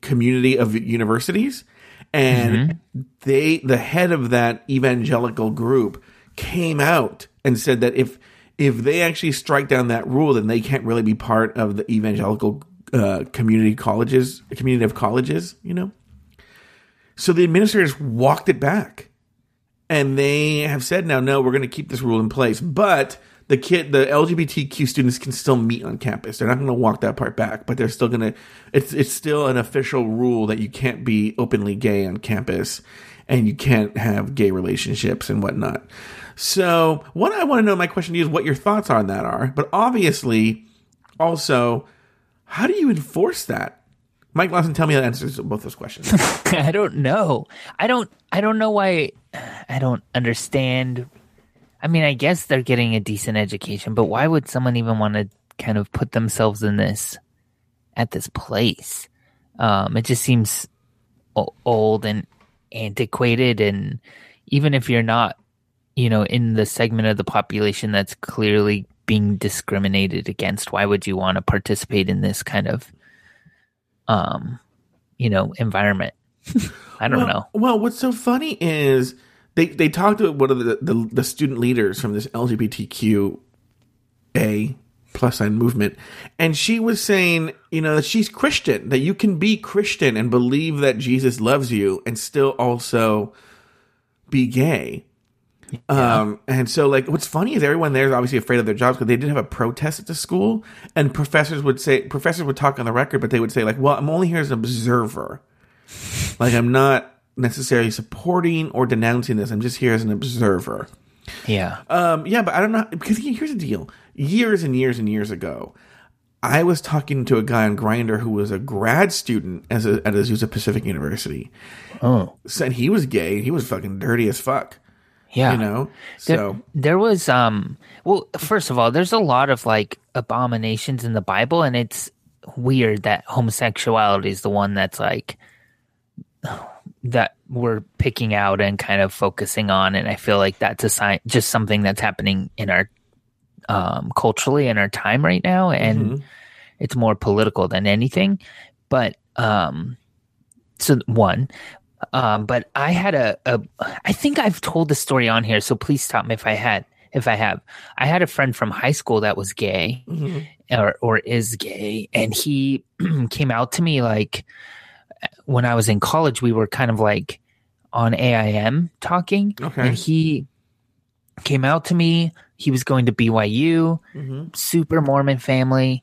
community of universities, and they, the head of that evangelical group, came out and said that if if they actually strike down that rule, then they can't really be part of the evangelical uh, community colleges, community of colleges, you know. So the administrators walked it back and they have said now, no, we're going to keep this rule in place. But the kid, the LGBTQ students can still meet on campus. They're not going to walk that part back, but they're still going to. It's it's still an official rule that you can't be openly gay on campus, and you can't have gay relationships and whatnot. So, what I want to know, my question to you is what your thoughts on that are. But obviously, also, how do you enforce that? Mike Lawson, tell me the answers to both those questions. I don't know. I don't. I don't know why. I don't understand. I mean, I guess they're getting a decent education, but why would someone even want to kind of put themselves in this at this place? Um, it just seems o- old and antiquated, and even if you're not, you know, in the segment of the population that's clearly being discriminated against, why would you want to participate in this kind of, um, you know, environment? I don't well, know. Well, what's so funny is they they talked to one of the, the, the student leaders from this LGBTQ a plus sign movement, and she was saying, you know, that she's Christian, that you can be Christian and believe that Jesus loves you, and still also be gay. Um, and so like, what's funny is everyone there is obviously afraid of their jobs because they did have a protest at the school, and professors would say, professors would talk on the record, but they would say like, well, I'm only here as an observer. Like I'm not necessarily supporting or denouncing this. I'm just here as an observer. Yeah. Um, yeah, but I don't know because here's the deal. Years and years and years ago, I was talking to a guy on Grindr who was a grad student as a, at Azusa Pacific University. Oh, Said he was gay. He was fucking dirty as fuck. yeah. You know. There, So there was um well first of all there's a lot of like abominations in the bible and it's weird that homosexuality is the one that's like that we're picking out and kind of focusing on and i feel like that's a sign just something that's happening in our um culturally in our time right now and Mhm. it's more political than anything but um so one um but i had a, a i think i've told the story on here so please stop me if i had if i have i had a friend from high school that was gay Mhm. or or is gay and he came out to me like when i was in college we were kind of like on aim talking Okay. and he came out to me he was going to byu Mhm. super Mormon family.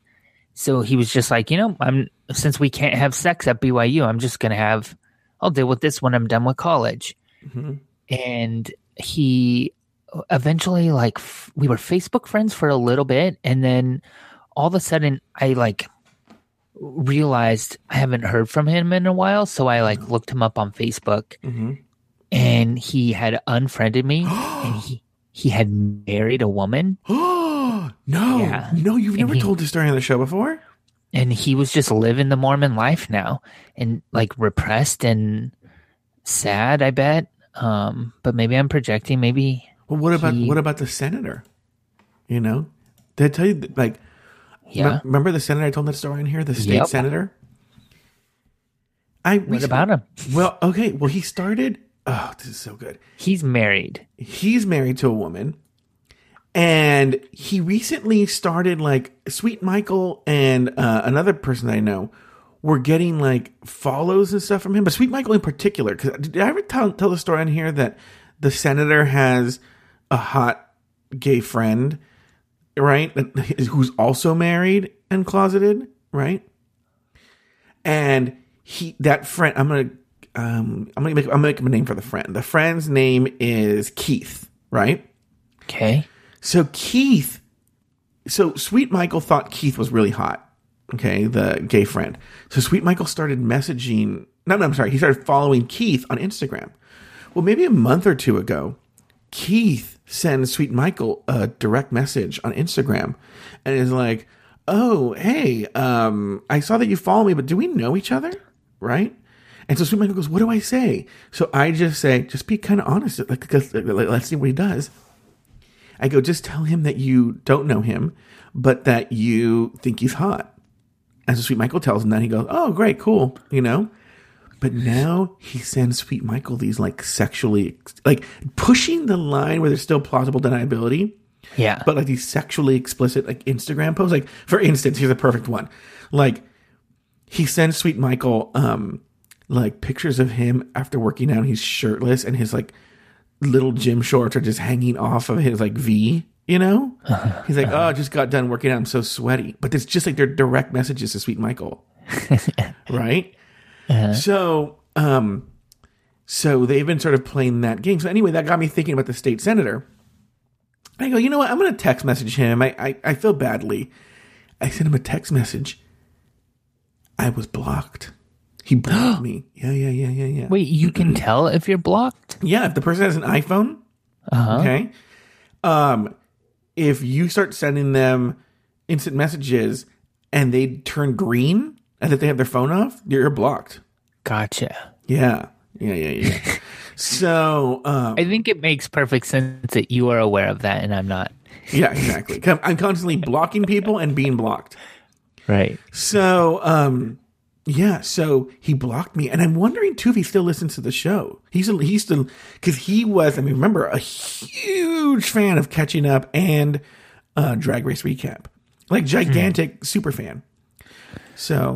So he was just like, you know, I'm since we can't have sex at BYU, I'm just gonna have I'll deal with this when I'm done with college. Mhm. And he eventually like f- we were Facebook friends for a little bit, and then all of a sudden I like realized I haven't heard from him in a while, so I like looked him up on Facebook, Mhm. and he had unfriended me, and he he had married a woman. Oh no, Yeah. no! You've And never he- told this story on the show before. and he was just living the Mormon life now and like repressed and sad, I bet. Um, but maybe I'm projecting. Maybe, Well, what about He- what about the senator? You know, did I tell you like? Yeah. Rem- Remember the senator I told that story in here? The state Yep. senator. I What about him? Well, okay. Well, he started. Oh, this is so good. He's married. He's married to a woman, and he recently started like Sweet Michael and uh, another person I know were getting like follows and stuff from him, but Sweet Michael in particular. Because did I ever tell, tell the story on here that the senator has a hot gay friend, right? Who's also married and closeted, right? And he, that friend, I'm gonna, um, I'm gonna make, I'm gonna make him a name for the friend. The friend's name is Keith, right? Okay. So Keith, so Sweet Michael thought Keith was really hot. Okay, the gay friend. So Sweet Michael started messaging. No, no, I'm sorry. He started following Keith on Instagram. Well, maybe a month or two ago, Keith sends Sweet Michael a direct message on Instagram, and is like, "Oh, hey, um, I saw that you follow me, but do we know each other?" Right? And so Sweet Michael goes, "What do I say?" So I just say, "Just be kind of honest. Like, let's see what he does." I go, just tell him that you don't know him, but that you think he's hot. And so Sweet Michael tells him that. He goes, oh, great, cool, you know? But now he sends Sweet Michael these like sexually, like pushing the line where there's still plausible deniability. Yeah. But like these sexually explicit like Instagram posts. Like, for instance, here's a perfect one. Like, he sends Sweet Michael, um, like pictures of him after working out. He's shirtless and his like little gym shorts are just hanging off of his like V, you know? He's like, oh, I just got done working out. I'm so sweaty. But it's just like their direct messages to Sweet Michael. right? So, um, so they've been sort of playing that game. So anyway, that got me thinking about the state senator. I go, you know what? I'm going to text message him. I, I, I feel badly. I sent him a text message. I was blocked. He blocked me. Yeah, yeah, yeah, yeah, yeah. Wait, you can tell if you're blocked? Yeah, if the person has an iPhone, Uh-huh. okay. Um, if you start sending them instant messages and they turn green and that they have their phone off, you're blocked. Gotcha. Yeah, yeah, yeah, yeah. so, um, I think it makes perfect sense that you are aware of that and I'm not. yeah, exactly. I'm constantly blocking people and being blocked. Right. So, um, yeah, so he blocked me, and I'm wondering too if he still listens to the show. He's he's still because he was. I mean, remember a huge fan of Catching Up and uh, Drag Race Recap, like gigantic super fan. So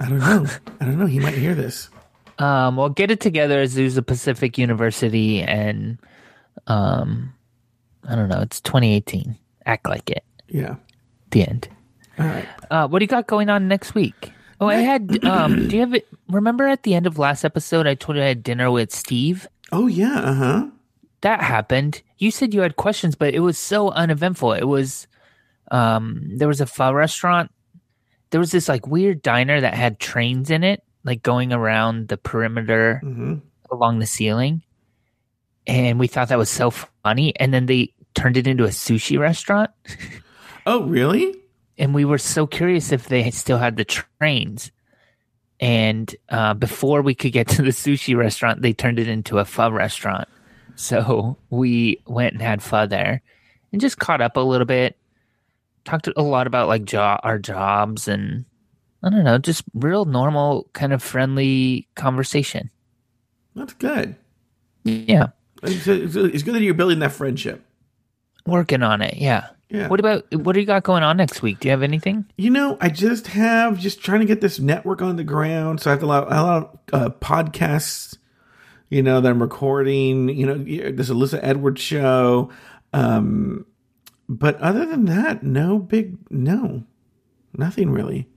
I don't know. I don't know. He might hear this. Um, well, get it together, Azusa Pacific University, and um, I don't know. It's 2018. Act like it. Yeah. The end. All right. Uh, what do you got going on next week? Oh, I had. Um, do you have it? Remember at the end of last episode, I told you I had dinner with Steve. Oh yeah. Uh huh. That happened. You said you had questions, but it was so uneventful. It was. Um, there was a pho restaurant. There was this like weird diner that had trains in it, like going around the perimeter hmm along the ceiling. And we thought that was so funny. And then they turned it into a sushi restaurant. Oh really? and we were so curious if they still had the trains. And uh, before we could get to the sushi restaurant, they turned it into a pho restaurant. So we went and had pho there, and just caught up a little bit. Talked a lot about like jo- our jobs and I don't know, just real normal kind of friendly conversation. That's good. Yeah, It's, good that you're building that friendship. working on it. Yeah. Yeah. What about what do you got going on next week? Do you have anything? You know, I just have just trying to get this network on the ground. So I have a lot, a lot of uh, podcasts, you know, that I'm recording. You know, this Alyssa Edwards show. Um, but other than that, no big, no, nothing really.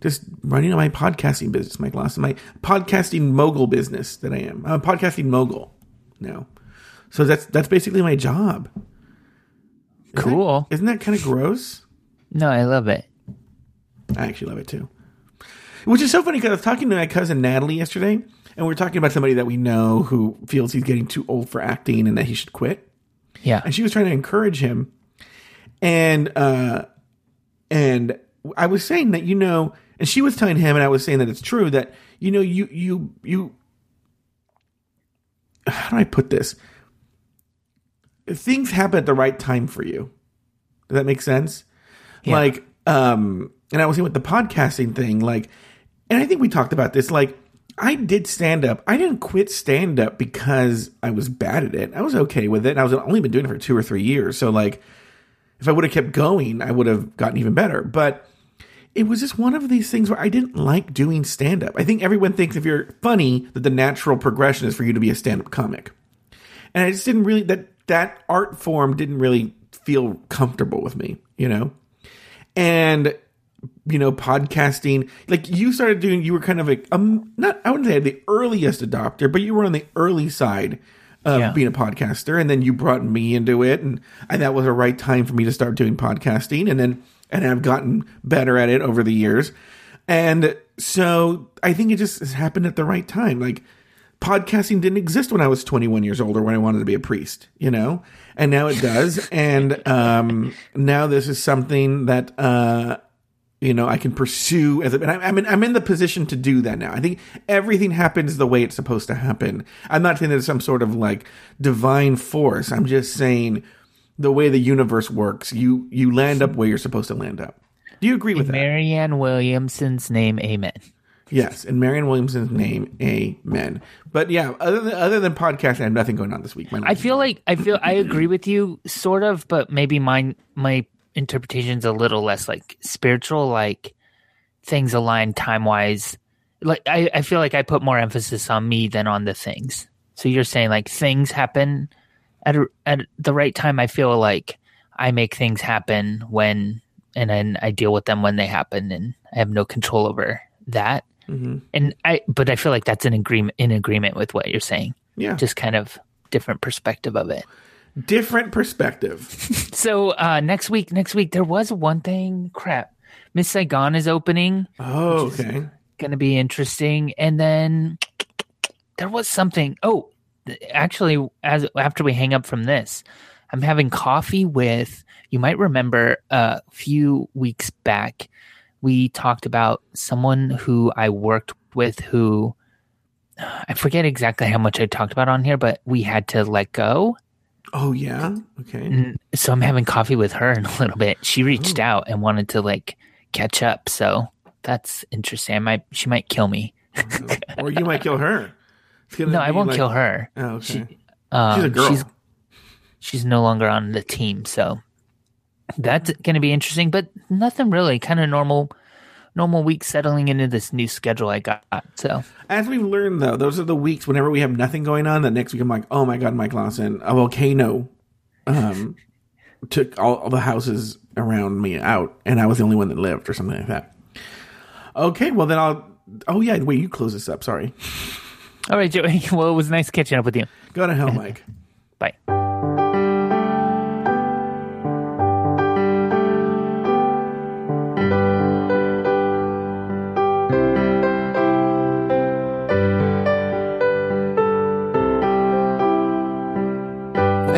Just running on my podcasting business, Lawson, my podcasting mogul business that I am. I'm a podcasting mogul now. So that's that's basically my job. Isn't Cool. isn't that kind of gross? No, I love it. I actually love it too. Which is so funny because I was talking to my cousin Natalie yesterday, and we were talking about somebody that we know who feels he's getting too old for acting and that he should quit. Yeah. And she was trying to encourage him, and uh, and I was saying that you know, and she was telling him, and I was saying that it's true that you know you you you. How do I put this? Things happen at the right time for you. Does that make sense? Yeah. Like, um, and I was saying with the podcasting thing, like, and I think we talked about this. Like, I did stand up. I didn't quit stand up because I was bad at it. I was okay with it. I was only been doing it for two or three years. So, like, if I would have kept going, I would have gotten even better. But it was just one of these things where I didn't like doing stand up. I think everyone thinks if you're funny that the natural progression is for you to be a stand up comic. And I just didn't really that that art form didn't really feel comfortable with me, you know? And you know, podcasting, like you started doing you were kind of like um not I wouldn't say the earliest adopter, but you were on the early side of Yeah. being a podcaster and then you brought me into it and, and that was a right time for me to start doing podcasting and then and I've gotten better at it over the years. And so I think it just has happened at the right time. Like podcasting didn't exist when I was 21 years old or when I wanted to be a priest, you know? And now it does. and um now this is something that uh you know I can pursue as a, and I- I'm in, I'm in the position to do that now. I think everything happens the way it's supposed to happen. I'm not saying there's some sort of like divine force. I'm just saying the way the universe works. You you land up where you're supposed to land up. Do you agree with that? Marianne Williamson's name, amen. Yes, in marianne Williamson's name, amen. But yeah, other than other than podcasting, I have nothing going on this week. I feel like I feel I agree with you, sort of, but maybe my my interpretation's a little less like spiritual, like things align time wise. Like I, I feel like I put more emphasis on me than on the things. So you're saying like things happen at a, at the right time. I feel like I make things happen when, and then I deal with them when they happen, and I have no control over that. Mhm. And I, but I feel like that's an agreement in agreement with what you're saying. yeah, Just kind of different perspective of it. Different perspective. So uh, next week, next week there was one thing. Crap, Miss Saigon is opening. Oh, okay. Going to be interesting. And then there was something. Oh, actually, as after we hang up from this, I'm having coffee with. You might remember a few weeks back, we talked about someone who I worked with who. I forget exactly how much I talked about on here, but we had to let go. Oh yeah. Okay. Mm, so I'm having coffee with her in a little bit. She reached out and wanted to like catch up. So that's interesting. I might she might kill me. or you might kill her. No, I won't like- kill her. Oh, okay. She- Um, She's a girl. She's, she's no longer on the team, so that's going to be interesting. But nothing really. Kind of normal, normal week settling into this new schedule I got. So As we've learned, though, those are the weeks whenever we have nothing going on. The next week, I'm like, oh my god, Mike Lawson, a volcano um, took all, all the houses around me out, and I was the only one that lived, or something like that. Okay, well then I'll. Oh yeah, wait, you close this up. Sorry. all right, Joey. Well, it was nice catching up with you. Go to hell, Mike.